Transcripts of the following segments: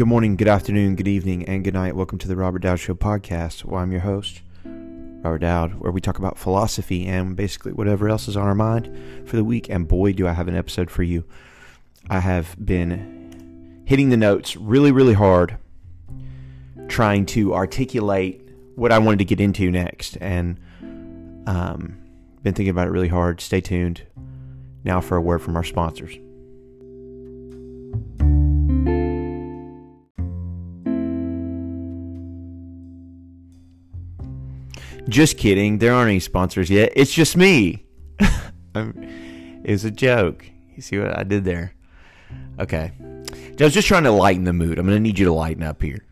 Good morning, good afternoon, good evening, and good night. Welcome to the Robert Dowd Show podcast. I'm your host, Robert Dowd, where we talk about philosophy and basically whatever else is on our mind for the week. And boy, do I have an episode for you. I have been hitting the notes really, really hard, trying to articulate what I wanted to get into next, and um, been thinking about it really hard. Stay tuned. Now for a word from our sponsors. Just kidding. There aren't any sponsors yet. It's just me. it was a joke. You see what I did there? Okay. I was just trying to lighten the mood. I'm going to need you to lighten up here.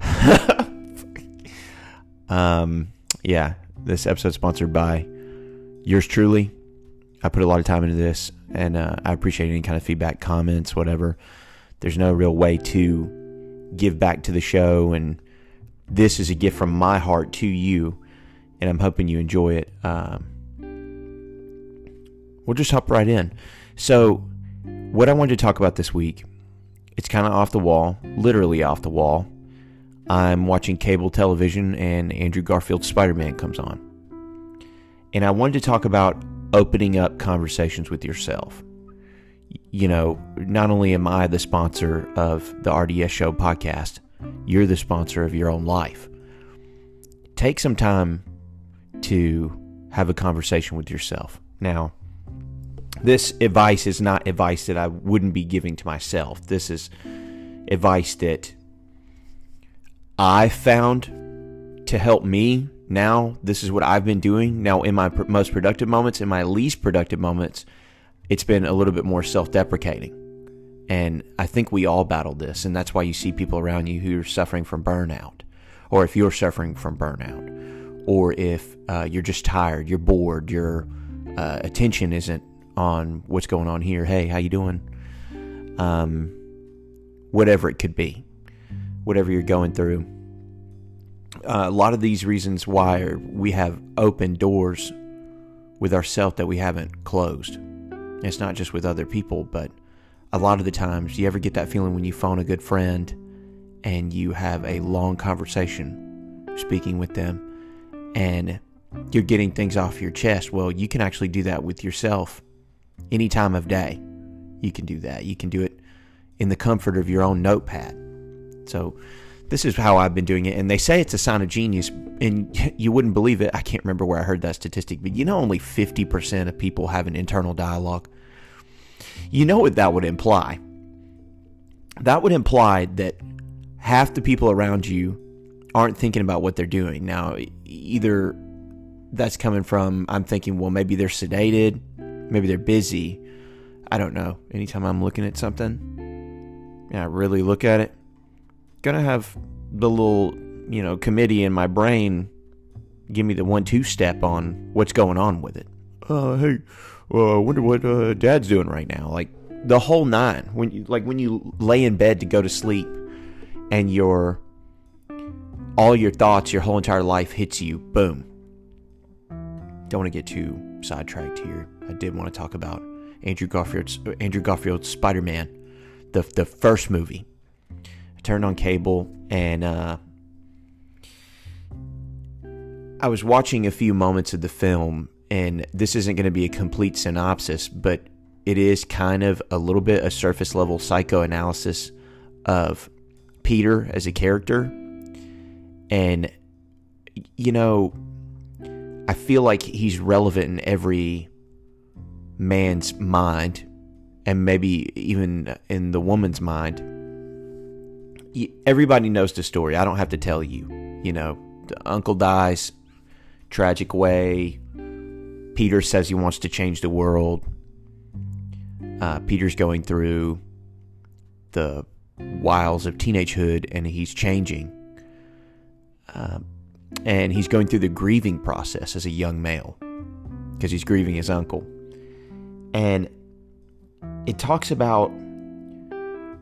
um, yeah. This episode sponsored by yours truly. I put a lot of time into this, and uh, I appreciate any kind of feedback, comments, whatever. There's no real way to give back to the show, and this is a gift from my heart to you and I'm hoping you enjoy it. Um, we'll just hop right in. So, what I wanted to talk about this week, it's kind of off the wall, literally off the wall. I'm watching cable television, and Andrew Garfield's Spider Man comes on. And I wanted to talk about opening up conversations with yourself. You know, not only am I the sponsor of the RDS Show podcast, you're the sponsor of your own life. Take some time to have a conversation with yourself. Now, this advice is not advice that I wouldn't be giving to myself. This is advice that I found to help me. Now, this is what I've been doing. Now, in my most productive moments, in my least productive moments, it's been a little bit more self deprecating. And I think we all battle this. And that's why you see people around you who are suffering from burnout, or if you're suffering from burnout or if uh, you're just tired, you're bored, your uh, attention isn't on what's going on here. Hey, how you doing? Um, whatever it could be, whatever you're going through. Uh, a lot of these reasons why we have open doors with ourselves that we haven't closed. It's not just with other people, but a lot of the times, do you ever get that feeling when you phone a good friend and you have a long conversation speaking with them and you're getting things off your chest. Well, you can actually do that with yourself any time of day. You can do that. You can do it in the comfort of your own notepad. So, this is how I've been doing it. And they say it's a sign of genius, and you wouldn't believe it. I can't remember where I heard that statistic, but you know, only 50% of people have an internal dialogue. You know what that would imply? That would imply that half the people around you aren't thinking about what they're doing. Now, either that's coming from I'm thinking, well, maybe they're sedated, maybe they're busy. I don't know. Anytime I'm looking at something, yeah, I really look at it, gonna have the little, you know, committee in my brain give me the one-two step on what's going on with it. Uh, hey, well, I wonder what uh, Dad's doing right now. Like the whole nine. When you like when you lay in bed to go to sleep, and you're all your thoughts, your whole entire life hits you. Boom. Don't want to get too sidetracked here. I did want to talk about Andrew Garfield's Andrew Garfield's Spider-Man, the the first movie. I turned on cable and uh, I was watching a few moments of the film, and this isn't going to be a complete synopsis, but it is kind of a little bit a surface level psychoanalysis of Peter as a character and, you know, I feel like he's relevant in every man's mind and maybe even in the woman's mind. Everybody knows the story. I don't have to tell you. You know, uncle dies, tragic way. Peter says he wants to change the world. Uh, Peter's going through the wiles of teenagehood and he's changing. Uh, and he's going through the grieving process as a young male because he's grieving his uncle. And it talks about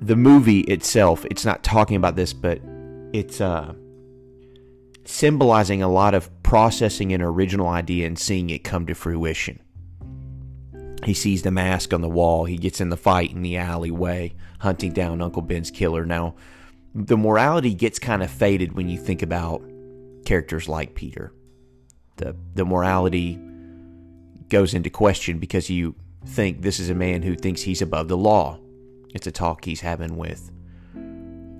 the movie itself. It's not talking about this, but it's uh, symbolizing a lot of processing an original idea and seeing it come to fruition. He sees the mask on the wall. He gets in the fight in the alleyway, hunting down Uncle Ben's killer. Now, the morality gets kind of faded when you think about characters like Peter. The the morality goes into question because you think this is a man who thinks he's above the law. It's a talk he's having with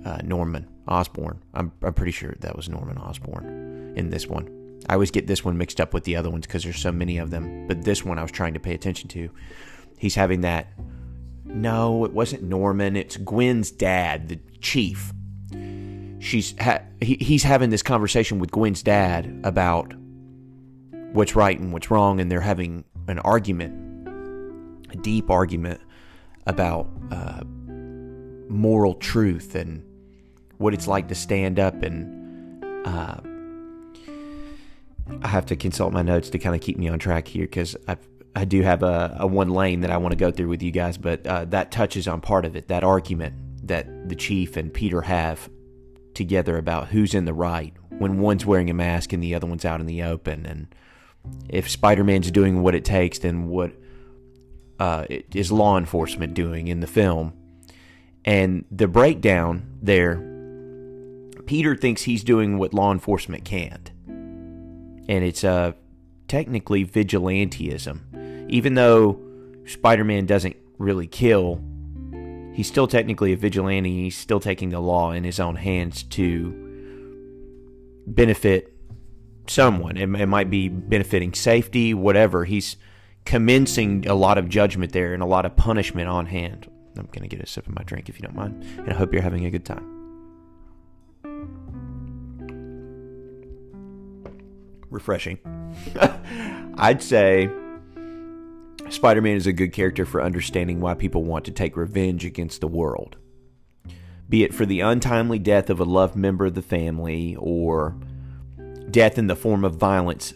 uh, Norman Osborn. I'm I'm pretty sure that was Norman Osborn in this one. I always get this one mixed up with the other ones because there's so many of them. But this one I was trying to pay attention to. He's having that. No, it wasn't Norman. It's Gwen's dad, the chief. She's ha- he, he's having this conversation with Gwen's dad about what's right and what's wrong, and they're having an argument, a deep argument about uh, moral truth and what it's like to stand up and. Uh, I have to consult my notes to kind of keep me on track here because I I do have a, a, one lane that I want to go through with you guys, but uh, that touches on part of it. That argument that the chief and Peter have together about who's in the right when one's wearing a mask and the other one's out in the open, and if Spider-Man's doing what it takes, then what uh, is law enforcement doing in the film? And the breakdown there, Peter thinks he's doing what law enforcement can't and it's uh, technically vigilantism. Even though Spider Man doesn't really kill, he's still technically a vigilante. He's still taking the law in his own hands to benefit someone. It, it might be benefiting safety, whatever. He's commencing a lot of judgment there and a lot of punishment on hand. I'm going to get a sip of my drink if you don't mind, and I hope you're having a good time. refreshing. I'd say Spider Man is a good character for understanding why people want to take revenge against the world. Be it for the untimely death of a loved member of the family or death in the form of violence.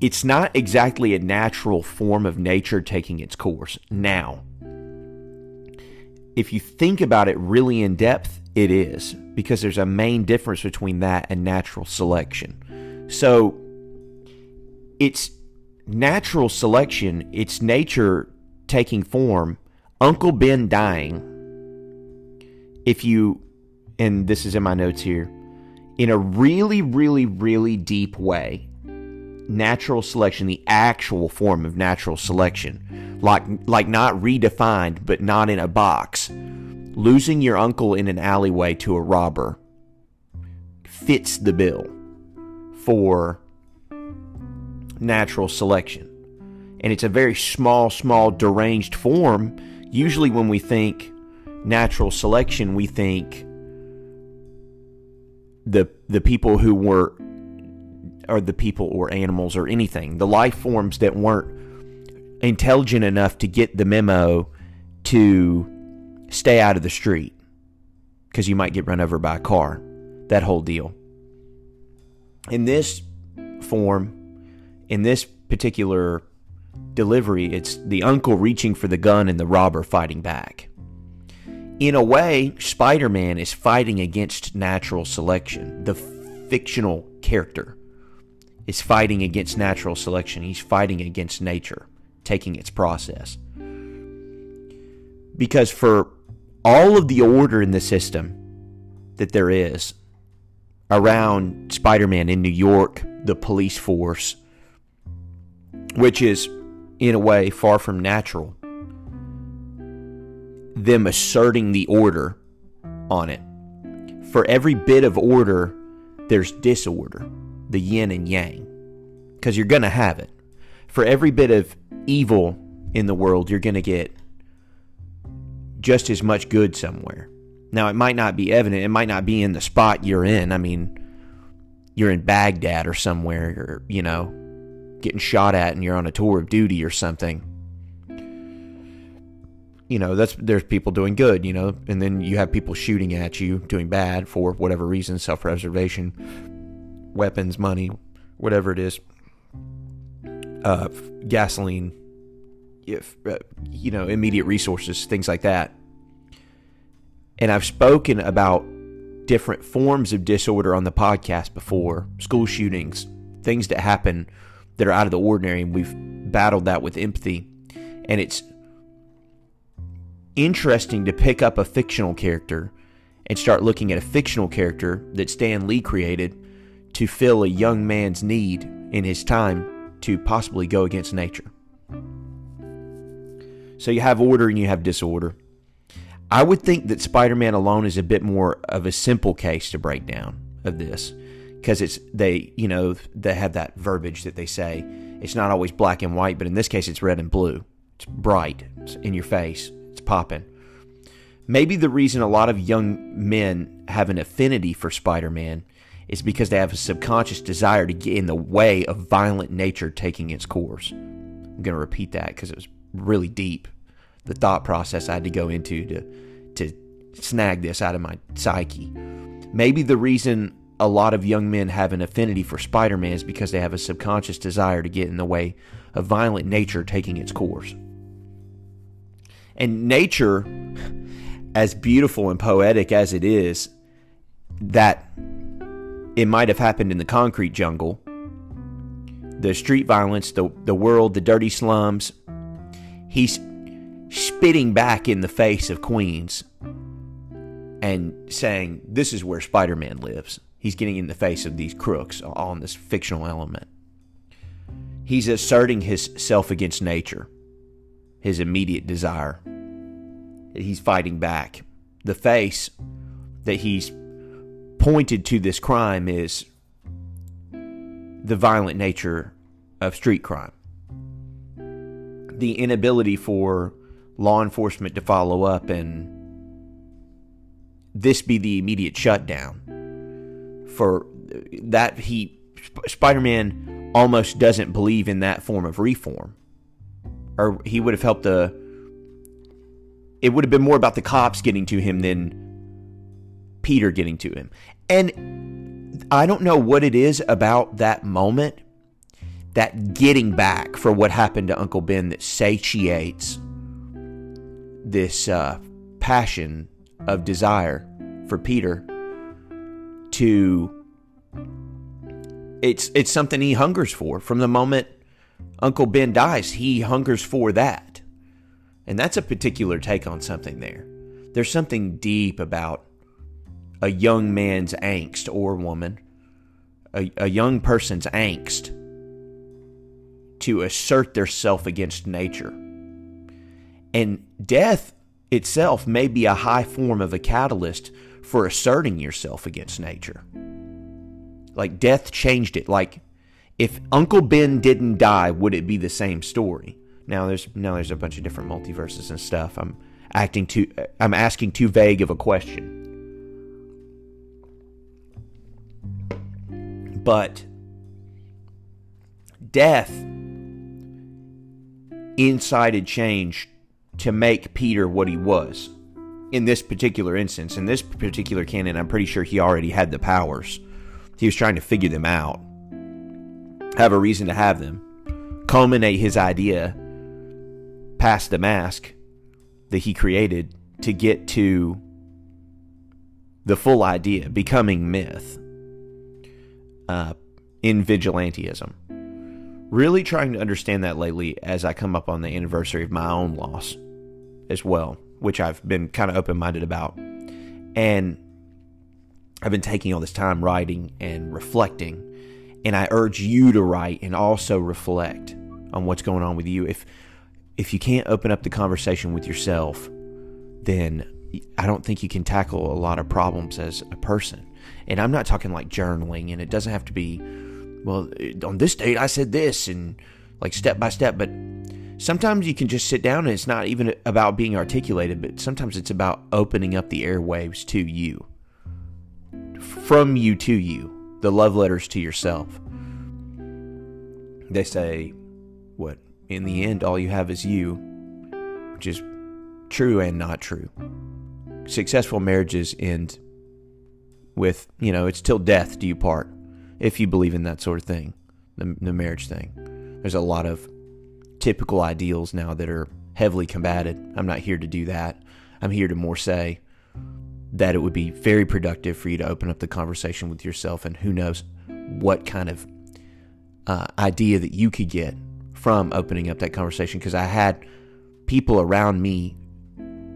It's not exactly a natural form of nature taking its course. Now, if you think about it really in depth, it is, because there's a main difference between that and natural selection. So it's natural selection, it's nature taking form, Uncle Ben dying. If you, and this is in my notes here, in a really, really, really deep way, natural selection, the actual form of natural selection, like like not redefined but not in a box. Losing your uncle in an alleyway to a robber fits the bill for natural selection. And it's a very small, small, deranged form. Usually, when we think natural selection, we think the the people who were or the people or animals or anything, the life forms that weren't intelligent enough to get the memo to stay out of the street because you might get run over by a car. That whole deal in this form, in this particular delivery, it's the uncle reaching for the gun and the robber fighting back. In a way, Spider Man is fighting against natural selection. The fictional character is fighting against natural selection. He's fighting against nature, taking its process. Because for all of the order in the system that there is, around Spider Man in New York, the police force, which is, in a way, far from natural. Them asserting the order on it. For every bit of order, there's disorder, the yin and yang, because you're going to have it. For every bit of evil in the world, you're going to get just as much good somewhere. Now, it might not be evident. It might not be in the spot you're in. I mean, you're in Baghdad or somewhere, or, you know, getting shot at and you're on a tour of duty or something. You know, that's there's people doing good, you know, and then you have people shooting at you doing bad for whatever reason, self-preservation, weapons, money, whatever it is. Uh, gasoline, if uh, you know, immediate resources, things like that and I've spoken about different forms of disorder on the podcast before school shootings, things that happen that are out of the ordinary, and we've battled that with empathy. And it's interesting to pick up a fictional character and start looking at a fictional character that Stan Lee created to fill a young man's need in his time to possibly go against nature. So you have order and you have disorder. I would think that Spider Man alone is a bit more of a simple case to break down of this because it's they you know they have that verbiage that they say it's not always black and white but in this case it's red and blue. It's bright. It's in your face. It's popping maybe the reason a lot of young men have an affinity for spider-man is because they have a subconscious desire to get in the way of violent nature taking its course. I'm going to repeat that because it was really deep the thought process i had to go into to to snag this out of my psyche. Maybe the reason a lot of young men have an affinity for Spider Man is because they have a subconscious desire to get in the way of violent nature taking its course. And nature, as beautiful and poetic as it is, that it might have happened in the concrete jungle, the street violence, the, the world, the dirty slums, he's spitting back in the face of Queens and saying, This is where Spider Man lives. He's getting in the face of these crooks on this fictional element. He's asserting his self against nature, his immediate desire. He's fighting back. The face that he's pointed to this crime is the violent nature of street crime. The inability for law enforcement to follow up and this be the immediate shutdown for that he Spider-Man almost doesn't believe in that form of reform. Or he would have helped the it would have been more about the cops getting to him than Peter getting to him. And I don't know what it is about that moment that getting back for what happened to Uncle Ben that satiates this uh, passion of desire for Peter to it's it's something he hungers for. From the moment Uncle Ben dies he hungers for that. And that's a particular take on something there. There's something deep about a young man's angst or woman a, a young person's angst to assert their self against nature. And death itself may be a high form of a catalyst for asserting yourself against nature. Like death changed it. Like if Uncle Ben didn't die, would it be the same story? Now there's now there's a bunch of different multiverses and stuff. I'm acting too I'm asking too vague of a question. But death incited change to make Peter what he was in this particular instance, in this particular canon, I'm pretty sure he already had the powers. He was trying to figure them out, have a reason to have them, culminate his idea past the mask that he created to get to the full idea, becoming myth uh, in vigilantism. Really trying to understand that lately as I come up on the anniversary of my own loss as well which I've been kind of open minded about. And I've been taking all this time writing and reflecting. And I urge you to write and also reflect on what's going on with you. If if you can't open up the conversation with yourself, then I don't think you can tackle a lot of problems as a person. And I'm not talking like journaling, and it doesn't have to be, well, on this date I said this, and like step by step, but sometimes you can just sit down and it's not even about being articulated, but sometimes it's about opening up the airwaves to you. From you to you, the love letters to yourself. They say, what? In the end, all you have is you, which is true and not true. Successful marriages end with, you know, it's till death do you part, if you believe in that sort of thing, the, the marriage thing. There's a lot of typical ideals now that are heavily combated. I'm not here to do that. I'm here to more say that it would be very productive for you to open up the conversation with yourself, and who knows what kind of uh, idea that you could get from opening up that conversation. Because I had people around me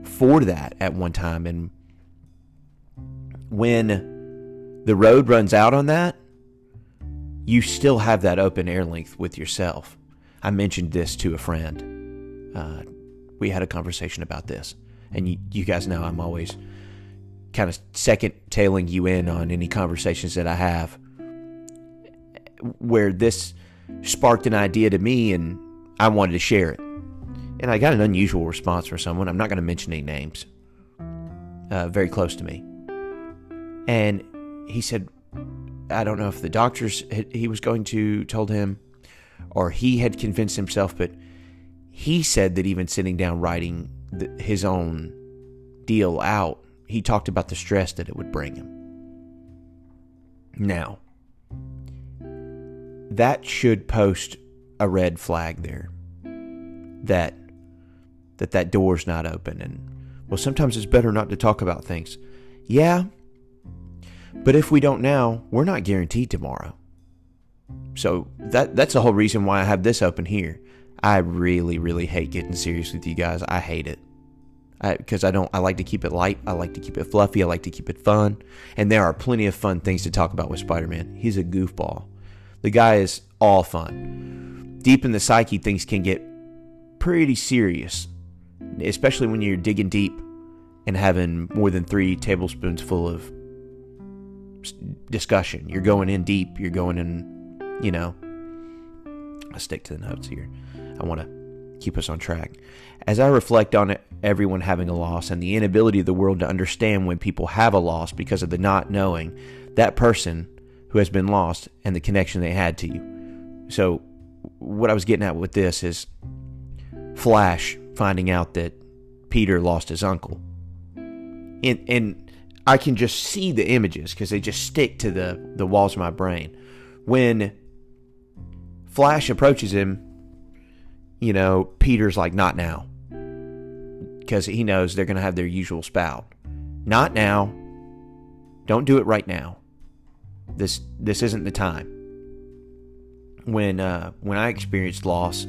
for that at one time, and when the road runs out on that, you still have that open air length with yourself. I mentioned this to a friend. Uh, we had a conversation about this, and you, you guys know I'm always kind of second tailing you in on any conversations that I have where this sparked an idea to me and I wanted to share it. And I got an unusual response from someone. I'm not going to mention any names. Uh, very close to me. And he said, I don't know if the doctors he was going to told him or he had convinced himself, but he said that even sitting down writing the, his own deal out, he talked about the stress that it would bring him. Now, that should post a red flag there that that that door's not open. And well sometimes it's better not to talk about things. Yeah but if we don't now we're not guaranteed tomorrow so that that's the whole reason why i have this open here. I really really hate getting serious with you guys. I hate it. Because I, I don't i like to keep it light. I like to keep it fluffy. I like to keep it fun. And there are plenty of fun things to talk about with spider-man. He's a goofball. The guy is all fun. Deep in the psyche, things can get pretty serious, especially when you're digging deep and having more than three tablespoons full of discussion. You're going in deep. You're going in, you know. I stick to the notes here. I want to keep us on track. As I reflect on everyone having a loss and the inability of the world to understand when people have a loss because of the not knowing, that person who has been lost and the connection they had to you. So, what I was getting at with this is Flash finding out that Peter lost his uncle. And, and I can just see the images because they just stick to the, the walls of my brain. When Flash approaches him, you know, Peter's like, not now. Because he knows they're going to have their usual spout. Not now. Don't do it right now. This this isn't the time. When uh, when I experienced loss,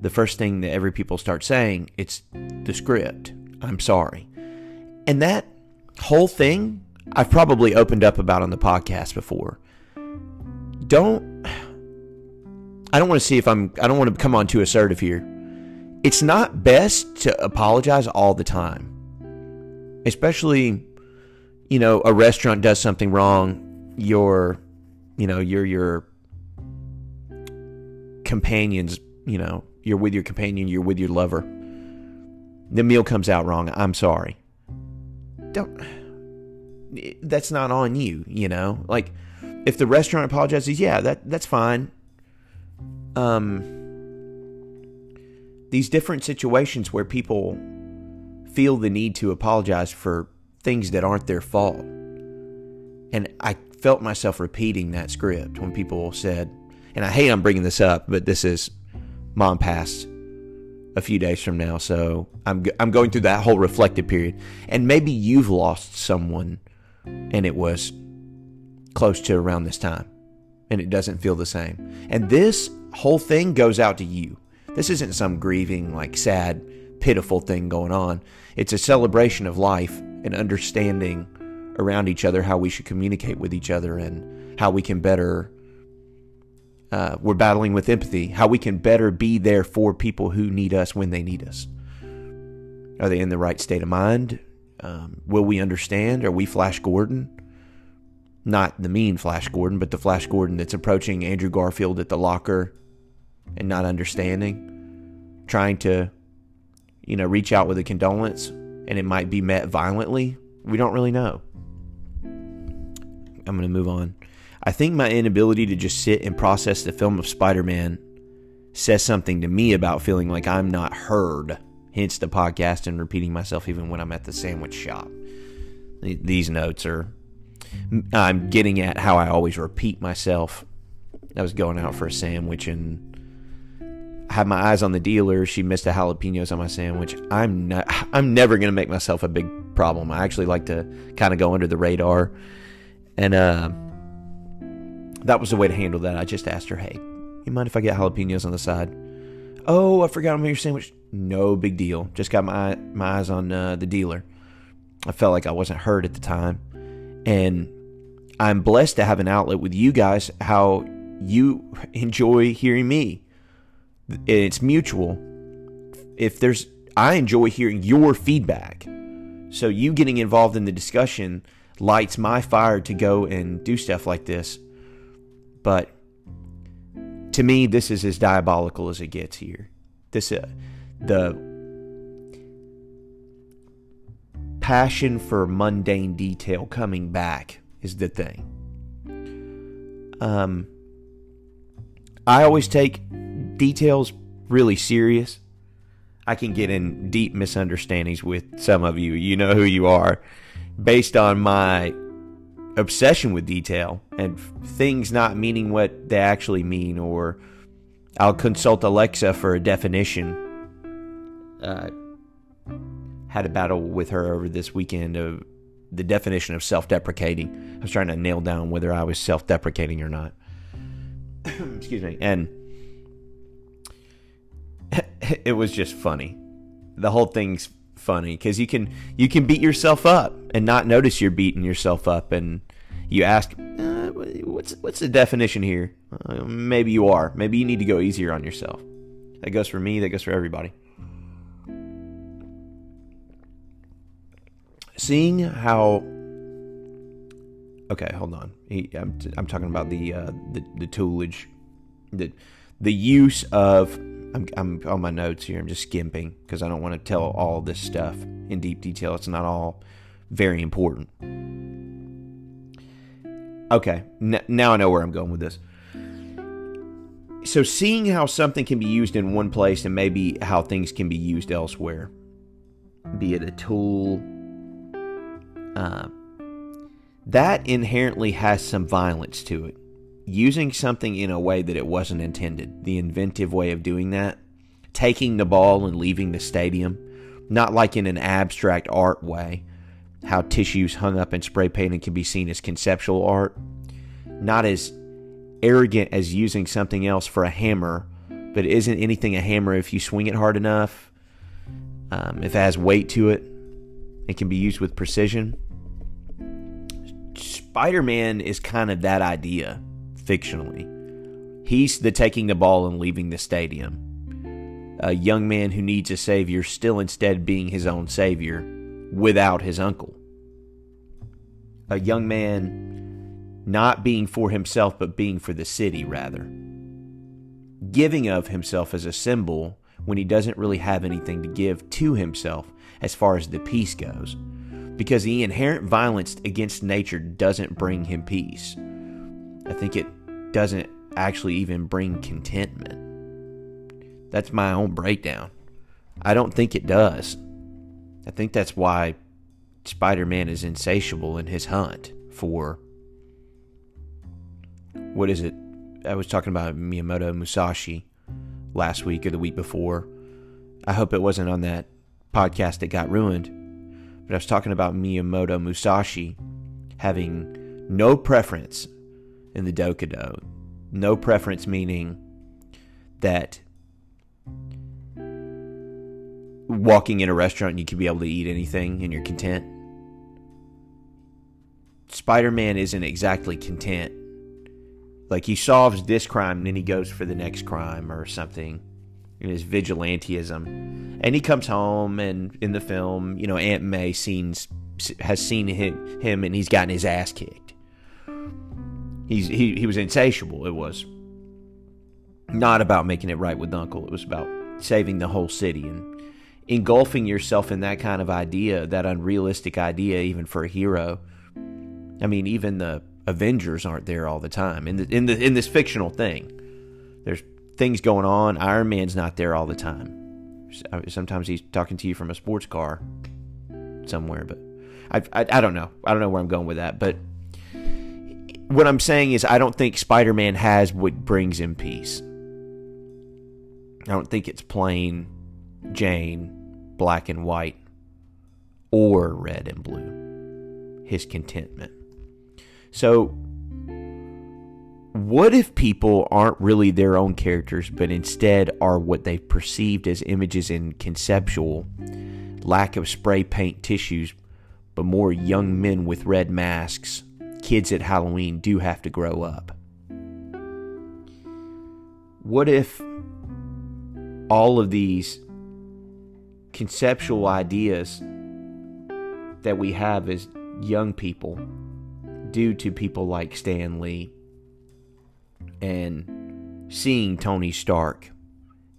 the first thing that every people start saying it's the script. I'm sorry, and that whole thing I've probably opened up about on the podcast before. Don't I don't want to see if I'm I don't want to come on too assertive here. It's not best to apologize all the time. Especially you know, a restaurant does something wrong your you know you're your companions you know you're with your companion you're with your lover the meal comes out wrong i'm sorry don't that's not on you you know like if the restaurant apologizes yeah that that's fine um these different situations where people feel the need to apologize for things that aren't their fault. And I felt myself repeating that script when people said, and I hate I'm bringing this up, but this is mom passed a few days from now, so I'm I'm going through that whole reflective period, and maybe you've lost someone, and it was close to around this time, and it doesn't feel the same, and this whole thing goes out to you. This isn't some grieving, like sad, pitiful thing going on. It's a celebration of life and understanding around each other, how we should communicate with each other, and how we can better. Uh, we're battling with empathy, how we can better be there for people who need us when they need us. Are they in the right state of mind? Um, will we understand? Are we Flash Gordon? Not the mean Flash Gordon, but the Flash Gordon that's approaching Andrew Garfield at the locker and not understanding, trying to, you know, reach out with a condolence, and it might be met violently. We don't really know. I'm going to move on. I think my inability to just sit and process the film of Spider Man says something to me about feeling like I'm not heard, hence the podcast and repeating myself even when I'm at the sandwich shop. These notes are. I'm getting at how I always repeat myself. I was going out for a sandwich and had my eyes on the dealer. She missed the jalapenos on my sandwich. I'm not. I'm never to make myself a big problem. I actually like to kind of go under the radar and uh, that was the way to handle that. I just asked her, hey, you mind if I get jalapenos on the side? Oh, I forgot to make your sandwich. No big deal. Just got my my eyes on uh, the dealer. I felt like I wasn't heard at the time, And I'm blessed to have an outlet with you guys, how you enjoy hearing me. It's mutual. If there's, I enjoy hearing your feedback. So you getting involved in the discussion lights my fire to go and do stuff like this. But to me, this is as diabolical as it gets here. This, uh, the passion for mundane detail coming back is the thing. Um, I always take details really serious. I can get in deep misunderstandings with some of you. You know who you are based on my obsession with detail and things not meaning what they actually mean, or I'll consult Alexa for a definition. Uh, had a battle with her over this weekend of the definition of self-deprecating. I was trying to nail down whether I was self-deprecating or not. Excuse me. And it was just funny. The whole thing's funny because you can you can beat yourself up and not notice you're beating yourself up, and you ask, uh, "What's what's the definition here?" Uh, maybe you are. Maybe you need to go easier on yourself. That goes for me. That goes for everybody. seeing how okay hold on he, I'm, I'm talking about the uh, the, the toolage the the use of I'm, I'm on my notes here. I'm just skimping because i don't want to tell all this stuff in deep detail. It's not all very important. Okay n- now i know where i'm going with this. So seeing how something can be used in one place and maybe how things can be used elsewhere be it a tool uh, that inherently has some violence to it. Using something in a way that it wasn't intended, the inventive way of doing that, taking the ball and leaving the stadium, not like in an abstract art way, how tissues hung up and spray painted can be seen as conceptual art, not as arrogant as using something else for a hammer, but isn't anything a hammer if you swing it hard enough, um, if it has weight to it, it can be used with precision. Spider Man is kind of that idea, fictionally. He's the taking the ball and leaving the stadium. A young man who needs a savior, still instead being his own savior without his uncle. A young man not being for himself, but being for the city, rather. Giving of himself as a symbol when he doesn't really have anything to give to himself as far as the peace goes because the inherent violence against nature doesn't bring him peace. I think it doesn't actually even bring contentment. That's my own breakdown. I don't think it does. I think that's why Spider Man is insatiable in his hunt for. What is it? I was talking about Miyamoto Musashi last week or the week before. I hope it wasn't on that podcast that got ruined but I was talking about Miyamoto Musashi having no preference in the Dokkodo. No preference meaning that walking in a restaurant you could be able to eat anything and you're content. Spider Man isn't exactly content. Like he solves this crime and then he goes for the next crime or something in his vigilantism. And he comes home, and in the film, you know, Aunt May has seen him and he's gotten his ass kicked. He's he, he was insatiable. It was not about making it right with Uncle. It was about saving the whole city and engulfing yourself in that kind of idea, that unrealistic idea, even for a hero. I mean, even the Avengers aren't there all the time in the in the in this fictional thing. There's things going on. Iron Man's not there all the time. Uh, sometimes he's talking to you from a sports car somewhere, but I, I, I don't know. I don't know where I'm going with that. But what I'm saying is, I don't think Spider Man has what brings him peace. I don't think it's plain Jane, black and white, or red and blue. His contentment. So what if people aren't really their own characters, but instead are what they've perceived as images in conceptual, lack of spray paint tissues, but more young men with red masks, kids at Halloween, do have to grow up. What if all of these conceptual ideas that we have as young people, due to people like Stan Lee and seeing Tony Stark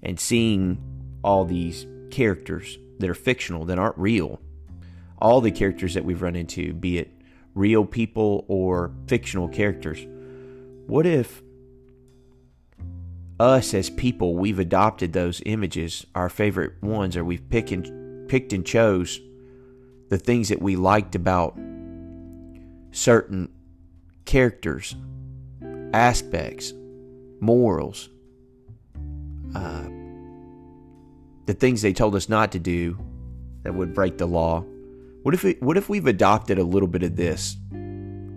and seeing all these characters that are fictional, that aren't real, all the characters that we've run into, be it real people or fictional characters, what if us as people, we've adopted those images, our favorite ones, or we've picked and, picked and chose the things that we liked about certain characters, aspects, morals, uh, the things they told us not to do that would break the law. What if it, what if we've adopted a little bit of this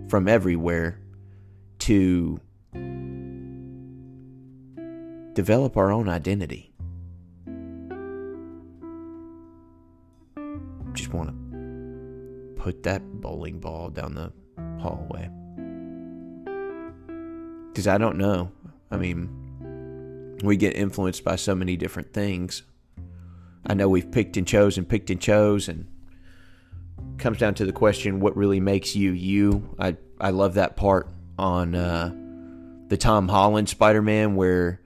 from everywhere to develop our own identity? Just want to put that bowling ball down the hallway. Because I don't know. I mean, we get influenced by so many different things. I know we've picked and chose and picked and chose, and comes down to the question what really makes you you. I, I love that part on uh, the Tom Holland Spider Man where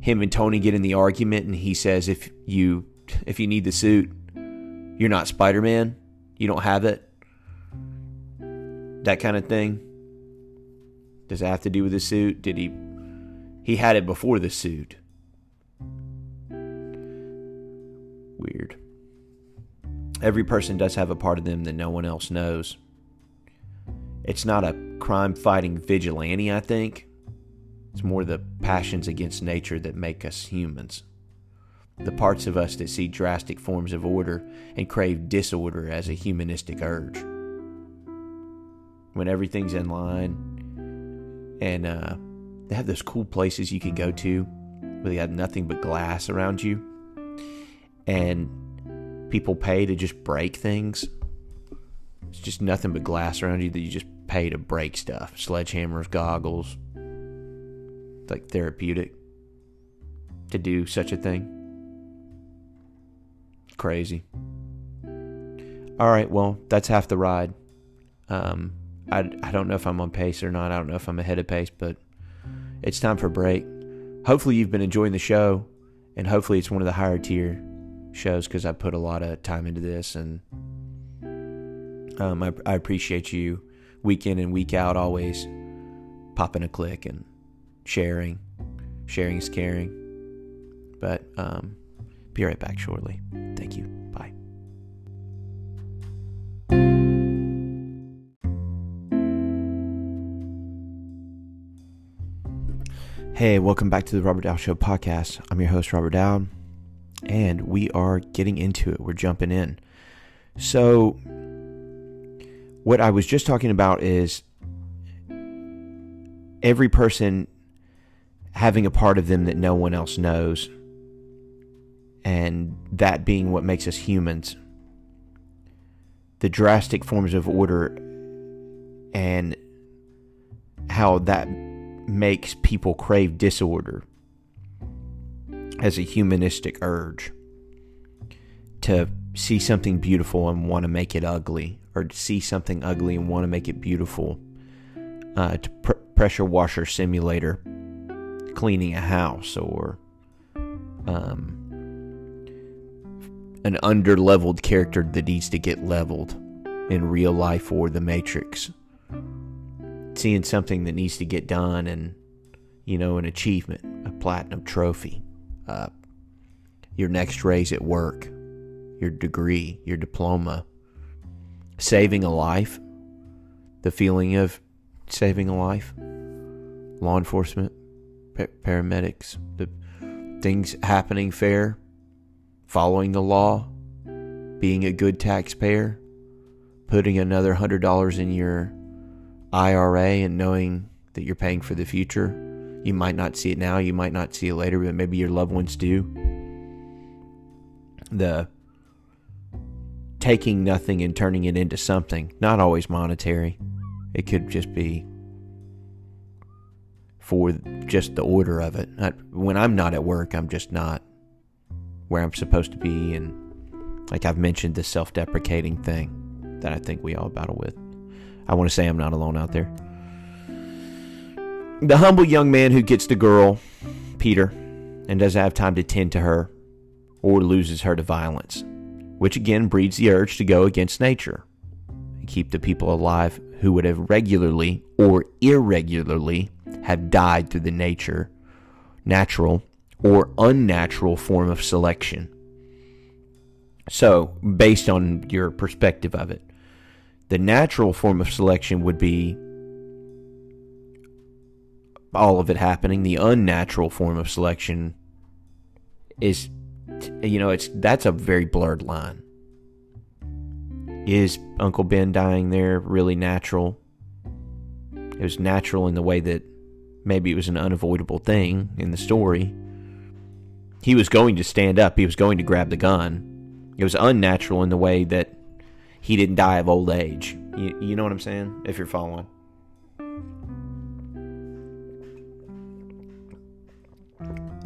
him and Tony get in the argument, and he says, "If you if you need the suit, you're not Spider Man. You don't have it." that kind of thing? Does it have to do with the suit? Did he he had it before the suit? Weird. Every person does have a part of them that no one else knows. It's not a crime fighting vigilante, I think. It's more the passions against nature that make us humans. The parts of us that see drastic forms of order and crave disorder as a humanistic urge when everything's in line. And uh, they have those cool places you can go to where they have nothing but glass around you. And people pay to just break things. It's just nothing but glass around you that you just pay to break stuff. Sledgehammers, goggles. It's Like therapeutic to do such a thing. Crazy. All right, well, that's half the ride. Um, I, I don't know if I'm on pace or not. I don't know if I'm ahead of pace, but it's time for a break. Hopefully, you've been enjoying the show, and hopefully, it's one of the higher tier shows because I put a lot of time into this, and um, I, I appreciate you week in and week out always popping a click and sharing. Sharing is caring. But um, be right back shortly. Thank you. Bye. Hey, welcome back to the Robert Dowd Show podcast. I'm your host, Robert Dowd, and we are getting into it. We're jumping in. So, what I was just talking about is every person having a part of them that no one else knows, and that being what makes us humans. The drastic forms of order and how that makes people crave disorder as a humanistic urge to see something beautiful and want to make it ugly, or to see something ugly and want to make it beautiful. Uh, to pr- pressure washer simulator cleaning a house, or um, an under-leveled character that needs to get leveled in real life, or the Matrix seeing something that needs to get done and you know an achievement a platinum trophy uh, your next raise at work your degree your diploma. Saving a life. The feeling of saving a life. Law enforcement pa- paramedics the things happening fair. Following the law. Being a good taxpayer. Putting another hundred dollars in your IRA and knowing that you're paying for the future. You might not see it now, you might not see it later, but maybe your loved ones do. The taking nothing and turning it into something. Not always monetary. It could just be for just the order of it. when I'm not at work, I'm just not where I'm supposed to be. And like I've mentioned, the self deprecating thing that I think we all battle with. I want to say I'm not alone out there. The humble young man who gets the girl, Peter, and doesn't have time to tend to her or loses her to violence, which again breeds the urge to go against nature and keep the people alive who would have regularly or irregularly have died through the nature, natural, or unnatural form of selection. So, based on your perspective of it, the natural form of selection would be all of it happening. The unnatural form of selection is, you know, it's that's a very blurred line. Is Uncle Ben dying there really natural? It was natural in the way that maybe it was an unavoidable thing in the story. He was going to stand up, he was going to grab the gun. It was unnatural in the way that he didn't die of old age. You, you know what I'm saying? If you're following.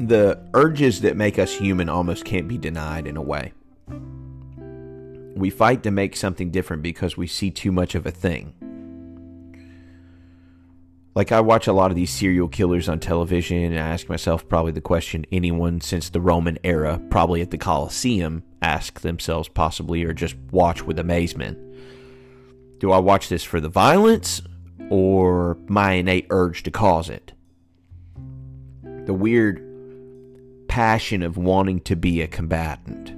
The urges that make us human almost can't be denied in a way. We fight to make something different because we see too much of a thing like I watch a lot of these serial killers on television and I ask myself probably the question anyone since the Roman era, probably at the Colosseum, ask themselves possibly or just watch with amazement. Do I watch this for the violence or my innate urge to cause it? The weird passion of wanting to be a combatant.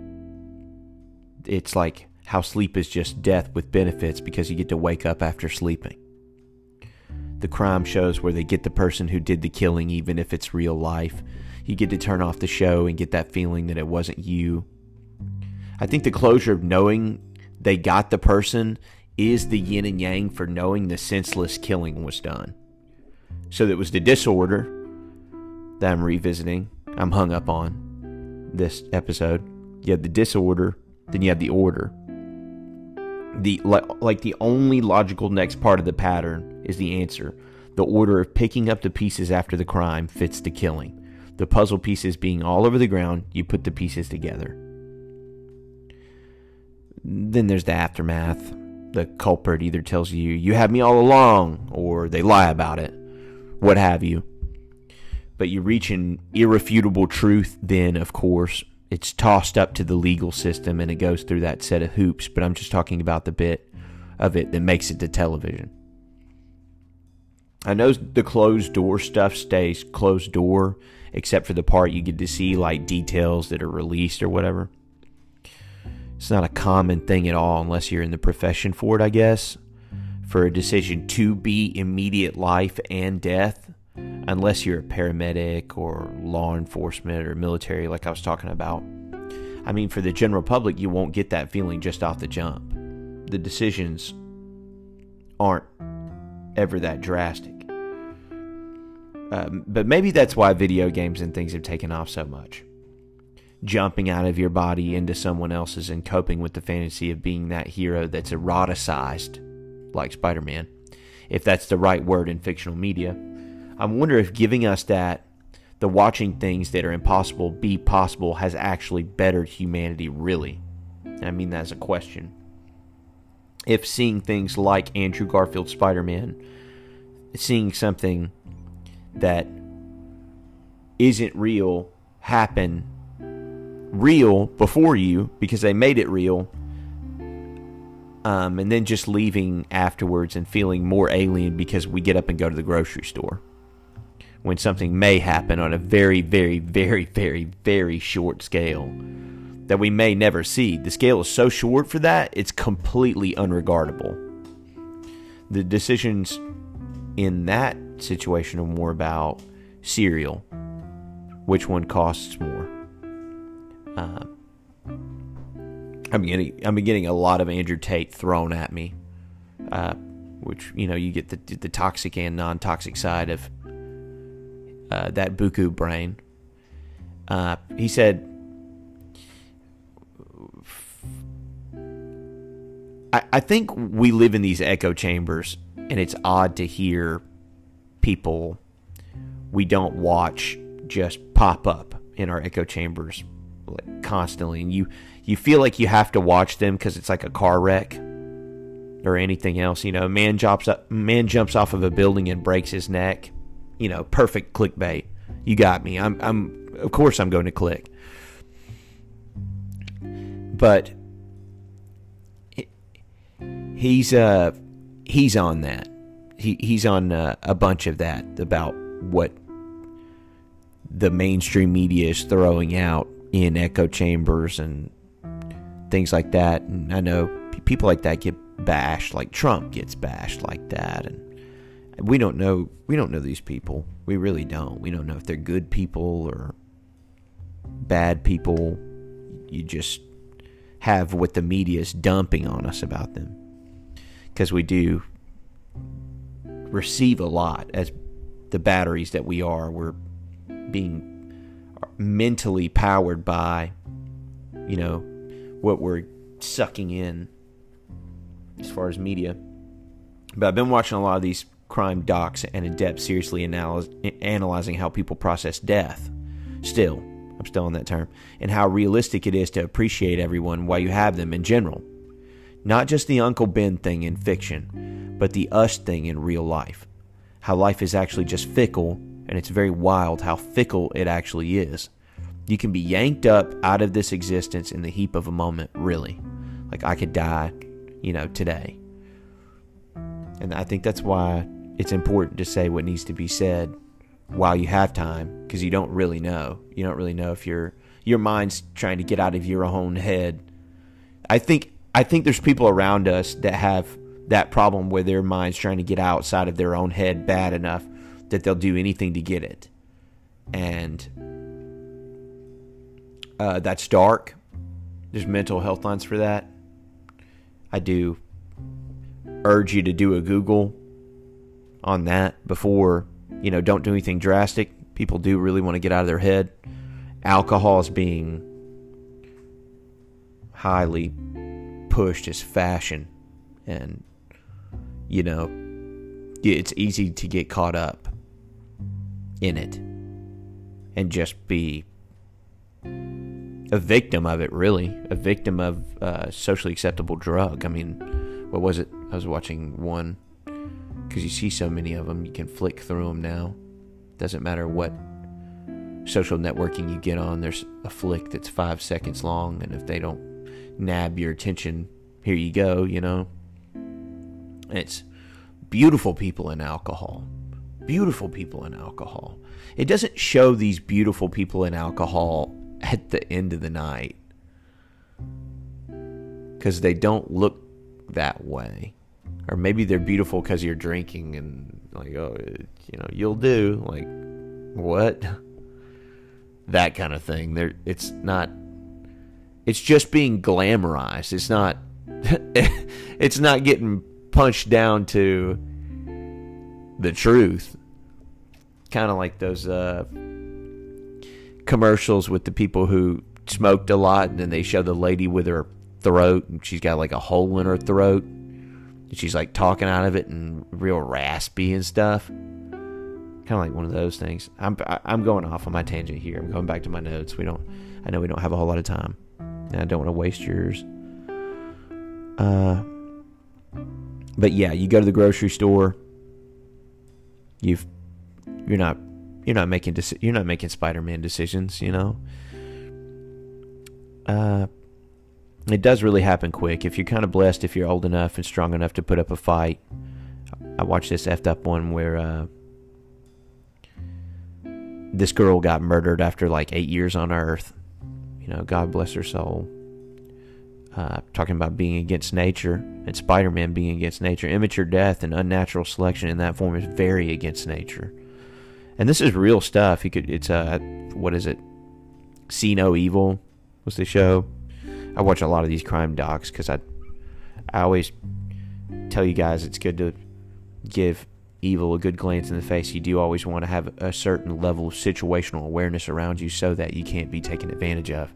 It's like how sleep is just death with benefits because you get to wake up after sleeping the crime shows where they get the person who did the killing, even if it's real life. You get to turn off the show and get that feeling that it wasn't you. I think the closure of knowing they got the person is the yin and yang for knowing the senseless killing was done. So that was the disorder that I'm revisiting. I'm hung up on this episode. You have the disorder, then you have the order. The like like the only logical next part of the pattern is the answer. The order of picking up the pieces after the crime fits the killing. The puzzle pieces being all over the ground, you put the pieces together. Then there's the aftermath. The culprit either tells you, you had me all along, or they lie about it, what have you. But you reach an irrefutable truth, then, of course, it's tossed up to the legal system and it goes through that set of hoops. But I'm just talking about the bit of it that makes it to television. I know the closed door stuff stays closed door, except for the part you get to see like details that are released or whatever. It's not a common thing at all unless you're in the profession for it, I guess. For a decision to be immediate life and death, unless you're a paramedic or law enforcement or military, like I was talking about. I mean, for the general public, you won't get that feeling just off the jump. The decisions aren't ever that drastic. Um, but maybe that's why video games and things have taken off so much. Jumping out of your body into someone else's and coping with the fantasy of being that hero that's eroticized, like Spider Man, if that's the right word in fictional media. I wonder if giving us that, the watching things that are impossible be possible, has actually bettered humanity, really. I mean that as a question if seeing things like Andrew Garfield's Spider Man, seeing something that isn't real happen real before you because they made it real, um, and then just leaving afterwards and feeling more alien because we get up and go to the grocery store when something may happen on a very, very, very, very, very short scale that we may never see. The scale is so short for that, it's completely unregardable. The decisions in that situation are more about cereal, which one costs more. Uh, I'm getting I'm getting a lot of Andrew Tate thrown at me, uh, which you know you get the the toxic and non toxic side of uh, that buku brain. Uh, he said I, I think we live in these echo chambers, and it's odd to hear people we don't watch just pop up in our echo chambers like constantly. And you you feel like you have to watch them because it's like a car wreck or anything else you know? Man jumps up man jumps off of a building and breaks his neck you know perfect clickbait. You got me. I'm i'm of course i'm going to click. But he's uh he's on that. He he's on uh, a bunch of that about what the mainstream media is throwing out in echo chambers and things like that. And I know people like that get bashed, like Trump gets bashed like that, and we don't know. We don't know these people. We really don't. We don't know if they're good people or bad people. You just have what the media is dumping on us about them, because we do receive a lot as the batteries that we are. We're being mentally powered by, you know, what we're sucking in as far as media. But I've been watching a lot of these crime docs and in depth, seriously analyzing how people process death. Still, I'm still on that term, and how realistic it is to appreciate everyone while you have them in general. Not just the Uncle Ben thing in fiction, but the us thing in real life. How life is actually just fickle and it's very wild how fickle it actually is. You can be yanked up out of this existence in the heap of a moment, really. Like I could die, you know, today. And I think that's why it's important to say what needs to be said while you have time because you don't really know. You don't really know if your your mind's trying to get out of your own head. I think I think there's people around us that have that problem where their mind's trying to get outside of their own head bad enough that they'll do anything to get it. And uh, that's dark. There's mental health lines for that. I do urge you to do a Google on that before, you know, don't do anything drastic. People do really want to get out of their head. Alcohol is being highly pushed as fashion. And, you know, it's easy to get caught up in it and just be a victim of it, really. A victim of uh, socially acceptable drug. I mean, what was it? I was watching one because you see so many of them, you can flick through them now. Doesn't matter what social networking you get on, there's a flick that's five seconds long, and if they don't nab your attention, here you go, you know? it's beautiful people in alcohol beautiful people in alcohol. It doesn't show these beautiful people in alcohol at the end of the night because they don't look that way. Or maybe they're beautiful because you're drinking and like, oh, you know, you'll do. Like, what? That kind of thing. There, it's not. It's just being glamorized. It's not. it's not getting punched down to the truth. Kind of like those uh, commercials with the people who smoked a lot and then they show the lady with her throat and she's got like a hole in her throat. And she's like talking out of it and real raspy and stuff. Kind of like one of those things. I'm I'm going off on my tangent here. I'm going back to my notes. We don't. I know we don't have a whole lot of time, and I don't want to waste yours. Uh, but yeah, you go to the grocery store you've you're not you're not making deci- you're not making Spider-Man decisions, you know. Uh, it does really happen quick. If you're kind of blessed, if you're old enough and strong enough to put up a fight. I watched this effed up one where uh, this girl got murdered after like eight years on Earth. You know, God bless her soul uh, talking about being against nature and Spider-Man being against nature. Immature death and unnatural selection in that form is very against nature. And this is real stuff. You could it's uh what is it? See No Evil was the show. I watch a lot of these crime docs because I I always tell you guys it's good to give evil a good glance in the face. You do always want to have a certain level of situational awareness around you so that you can't be taken advantage of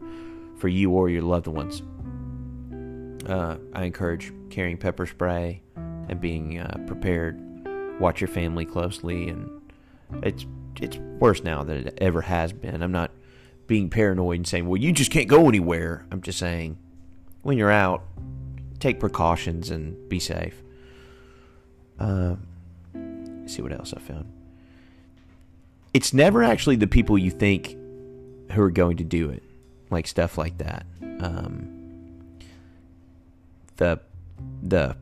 for you or your loved ones. uh, I encourage carrying pepper spray and being uh, prepared. Watch your family closely, and it's it's worse now than it ever has been. I'm not being paranoid and saying, "Well, you just can't go anywhere." I'm just saying, when you're out, take precautions and be safe. Uh, see what else I found. It's never actually the people you think who are going to do it, like stuff like that. Um, the the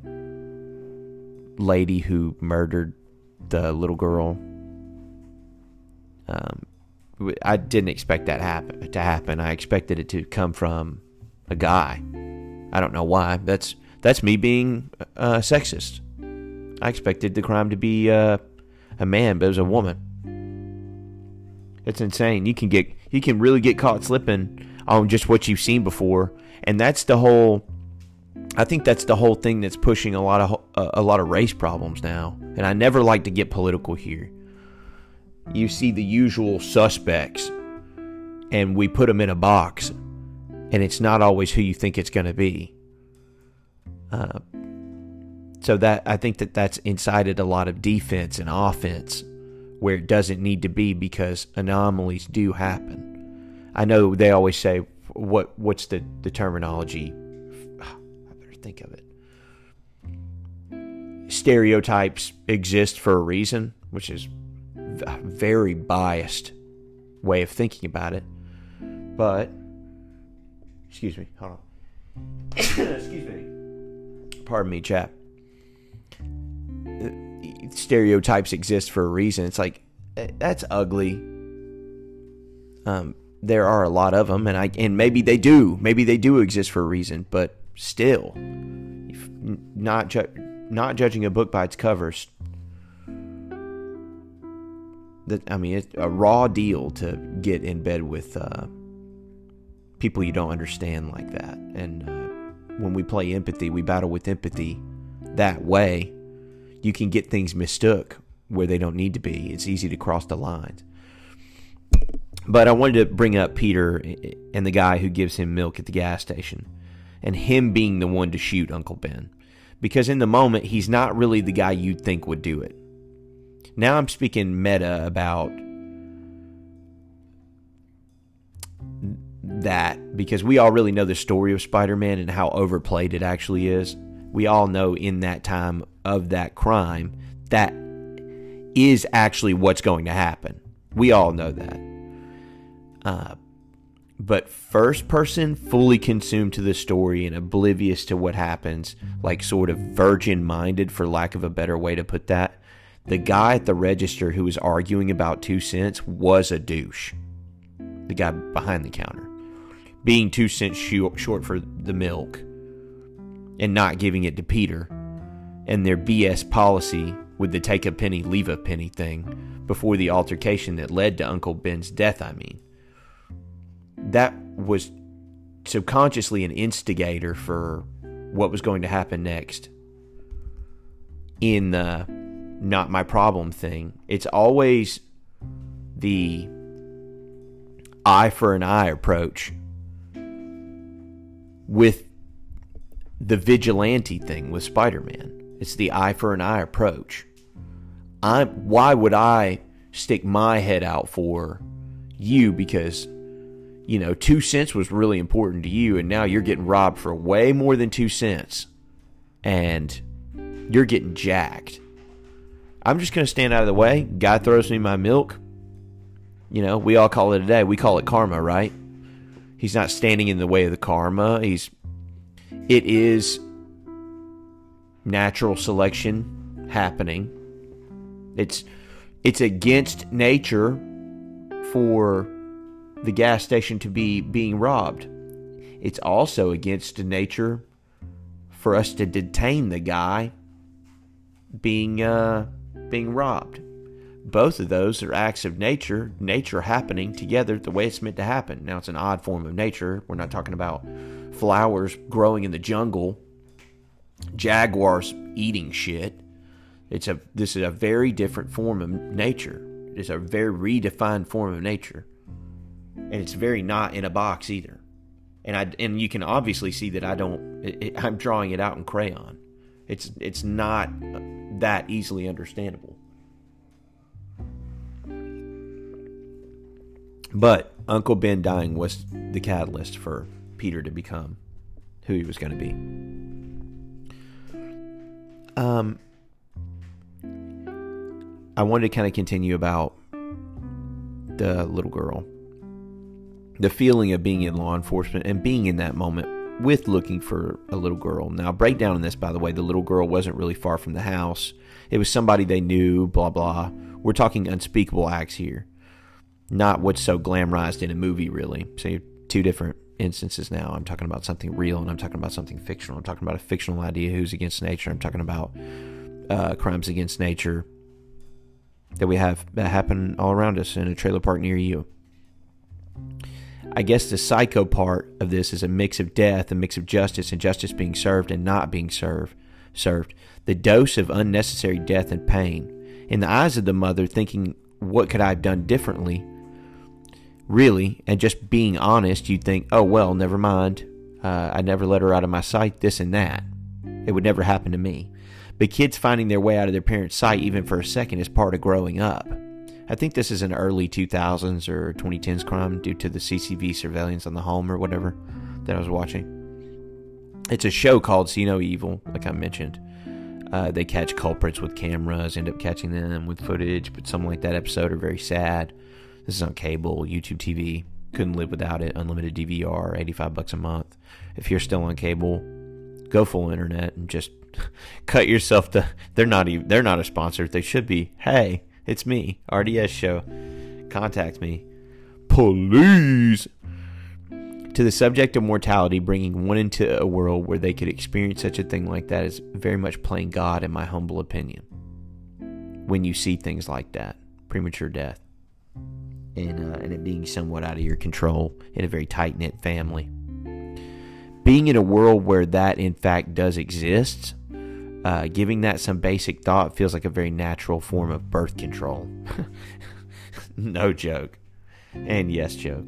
lady who murdered the little girl. Um, I didn't expect that happen to happen. I expected it to come from a guy. I don't know why. That's that's me being uh, sexist. I expected the crime to be uh, a man, but it was a woman. It's insane. You can get you can really get caught slipping on just what you've seen before, and that's the whole. I think that's the whole thing that's pushing a lot of a lot of race problems now. And I never like to get political here. You see the usual suspects, and we put them in a box, and it's not always who you think it's going to be. Uh, so that I think that that's incited a lot of defense and offense where it doesn't need to be because anomalies do happen. I know they always say what what's the, the terminology? I better think of it. Stereotypes exist for a reason, which is very biased way of thinking about it. But excuse me, hold on. excuse me. Pardon me, chap stereotypes exist for a reason. It's like eh, that's ugly. Um, there are a lot of them, and I and maybe they do, maybe they do exist for a reason, but still, not ju- not judging a book by its covers. That I mean, it's a raw deal to get in bed with uh, people you don't understand like that, and uh, when we play empathy, we battle with empathy that way you can get things mistook where they don't need to be. It's easy to cross the lines. But I wanted to bring up Peter and the guy who gives him milk at the gas station and him being the one to shoot Uncle Ben. Because in the moment, he's not really the guy you'd think would do it. Now I'm speaking meta about that because we all really know the story of Spider Man and how overplayed it actually is. We all know in that time of that crime that is actually what's going to happen. We all know that. Uh, but first person, fully consumed to the story and oblivious to what happens, like sort of virgin minded, for lack of a better way to put that, the guy at the register who was arguing about two cents was a douche. The guy behind the counter. Being two cents short for the milk and not giving it to Peter and their BS policy with the take a penny, leave a penny thing before the altercation that led to Uncle Ben's death, I mean. That was subconsciously an instigator for what was going to happen next in the not my problem thing. It's always the eye for an eye approach with the vigilante thing with Spider Man. It's the eye for an eye approach. I why would I stick my head out for you because you know 2 cents was really important to you and now you're getting robbed for way more than 2 cents and you're getting jacked. I'm just going to stand out of the way. Guy throws me my milk. You know, we all call it a day. We call it karma, right? He's not standing in the way of the karma. He's it is natural selection happening. It's it's against nature for the gas station to be being robbed. It's also against nature for us to detain the guy being uh, being robbed. Both of those are acts of nature, nature happening together the way it's meant to happen. Now it's an odd form of nature. We're not talking about flowers growing in the jungle jaguars eating shit. It's a this is a very different form of nature. It's a very redefined form of nature. And it's very not in a box either. And I and you can obviously see that I don't It, I'm drawing it out in crayon. It's it's not that easily understandable. But Uncle Ben dying was the catalyst for Peter to become who he was going to be. Um, I wanted to kind of continue about the little girl, the feeling of being in law enforcement and being in that moment with looking for a little girl. Now, breakdown in this, by the way, the little girl wasn't really far from the house. It was somebody they knew, blah, blah. We're talking unspeakable acts here, not what's so glamorized in a movie, really. So, two different instances now. I'm talking about something real and I'm talking about something fictional. I'm talking about a fictional idea who's against nature. I'm talking about uh, crimes against nature that we have that happen all around us in a trailer park near you. I guess the psycho part of this is a mix of death, a mix of justice, and justice being served and not being served. Served the dose of unnecessary death and pain. In the eyes of the mother, thinking, "What could I have done differently?" Really, and just being honest, you'd think, "Oh well, never mind. Uh, I never let her out of my sight. This and that. It would never happen to me." But kids finding their way out of their parents' sight, even for a second, is part of growing up. I think this is an early 2000s or 2010s crime due to the CCTV surveillance on the home or whatever that I was watching. It's a show called See No Evil, like I mentioned. Uh, they catch culprits with cameras, end up catching them with footage, but some like that episode are very sad. This is on cable, YouTube TV. Couldn't live without it. Unlimited DVR, 85 bucks a month. If you're still on cable, go full internet and just cut yourself to. They're not even. They're not a sponsor. They should be. Hey, it's me, RDS Show. Contact me. Please. To the subject of mortality, bringing one into a world where they could experience such a thing like that is very much playing God, in my humble opinion. When you see things like that, premature death, and, uh, and it being somewhat out of your control in a very tight knit family. Being in a world where that in fact does exist uh, giving that some basic thought feels like a very natural form of birth control. no joke. And yes, joke.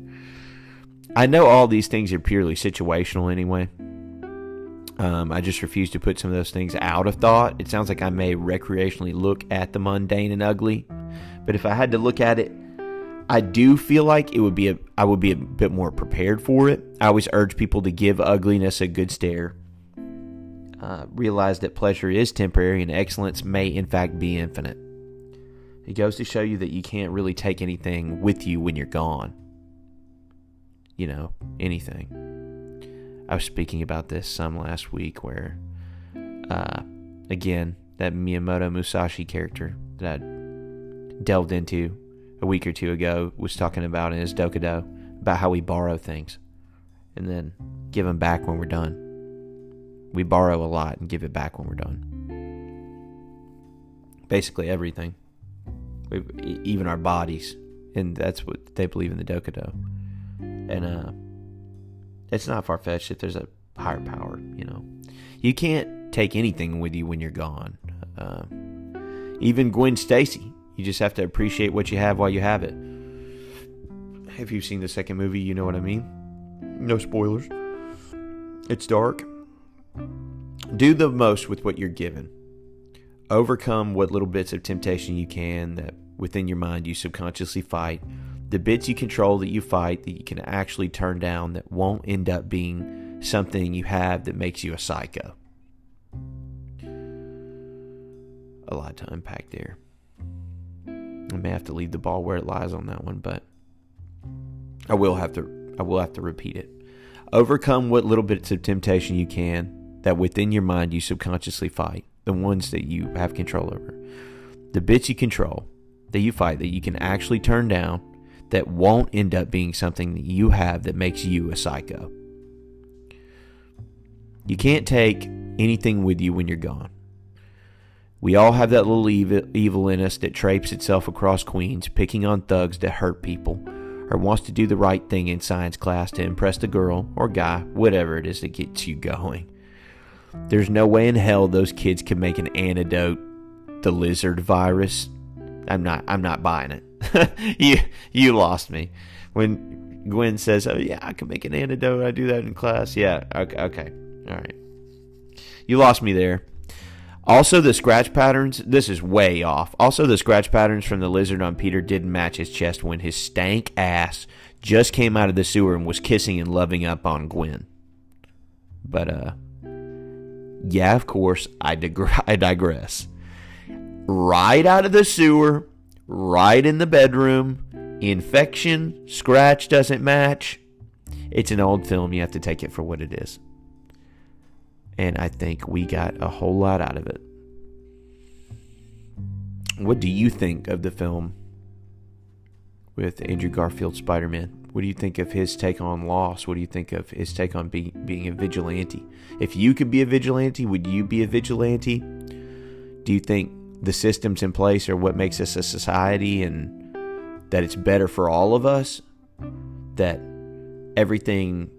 I know all these things are purely situational anyway. Um, I just refuse to put some of those things out of thought. It sounds like I may recreationally look at the mundane and ugly, but if I had to look at it, I do feel like it would be a I would be a bit more prepared for it. I always urge people to give ugliness a good stare uh, realize that pleasure is temporary and excellence may, in fact, be infinite. It goes to show you that you can't really take anything with you when you're gone. You know, anything. I was speaking about this some last week where, uh, again, that Miyamoto Musashi character that I delved into a week or two ago was talking about in his Dokkodo about how we borrow things and then give them back when we're done. We borrow a lot and give it back when we're done. Basically everything. We, even our bodies. And that's what they believe in the Dokkodo. And uh, it's not far fetched if there's a higher power, you know. You can't take anything with you when you're gone. Uh, even Gwen Stacy. You just have to appreciate what you have while you have it. If you've seen the second movie, you know what I mean. No spoilers. It's dark. Do the most with what you're given. Overcome what little bits of temptation you can that within your mind you subconsciously fight. The bits you control that you fight that you can actually turn down that won't end up being something you have that makes you a psycho. A lot to unpack there. I may have to leave the ball where it lies on that one, but I will have to I will have to repeat it. Overcome what little bits of temptation you can that within your mind you subconsciously fight, the ones that you have control over. The bits you control, that you fight, that you can actually turn down, that won't end up being something that you have that makes you a psycho. You can't take anything with you when you're gone. We all have that little evil in us that traipses itself across Queens, picking on thugs that hurt people, or wants to do the right thing in science class to impress the girl or guy, whatever it is that gets you going. There's no way in hell those kids can make an antidote the lizard virus. I'm not I'm not buying it. you you lost me. When Gwen says, "Oh yeah, I can make an antidote. I do that in class." Yeah, okay, okay. All right. You lost me there. Also, the scratch patterns, this is way off. Also, the scratch patterns from the lizard on Peter didn't match his chest when his stank ass just came out of the sewer and was kissing and loving up on Gwen. But, uh, yeah, of course, I, digre- I digress. Right out of the sewer, right in the bedroom, infection, scratch doesn't match. It's an old film. You have to take it for what it is and I think we got a whole lot out of it. What do you think of the film with Andrew Garfield Spider Man? What do you think of his take on loss? What do you think of his take on be, being a vigilante? If you could be a vigilante, would you be a vigilante? Do you think the systems in place are what makes us a society and that it's better for all of us? That everything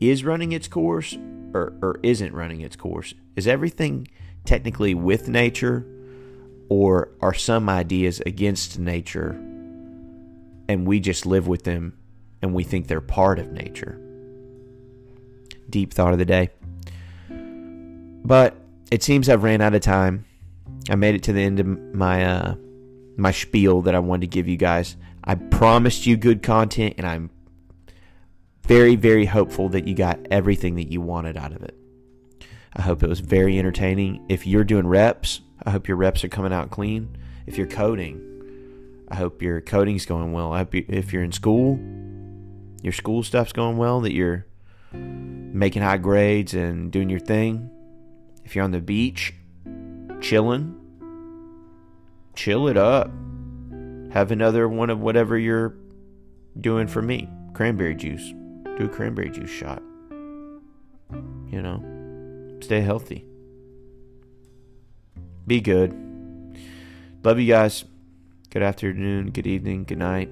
is running its course or, or isn't running its course? Is everything technically with nature, or are some ideas against nature and we just live with them and we think they're part of nature? Deep thought of the day. But it seems I've ran out of time. I made it to the end of my uh, my spiel that I wanted to give you guys. I promised you good content, and I'm very, very hopeful that you got everything that you wanted out of it. I hope it was very entertaining. If you're doing reps, I hope your reps are coming out clean. If you're coding, I hope your coding's going well. I hope you, if you're in school, your school stuff's going well, that you're making high grades and doing your thing. If you're on the beach, chilling, chill it up. Have another one of whatever you're doing for me cranberry juice do a cranberry juice shot. You know, stay healthy. Be good. Love you guys. Good afternoon, good evening, good night.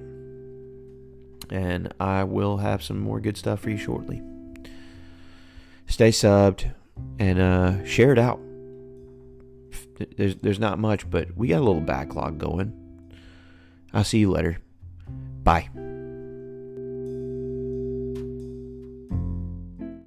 And I will have some more good stuff for you shortly. Stay subbed and uh, share it out. There's there's not much, but we got a little backlog going. I'll see you later. Bye.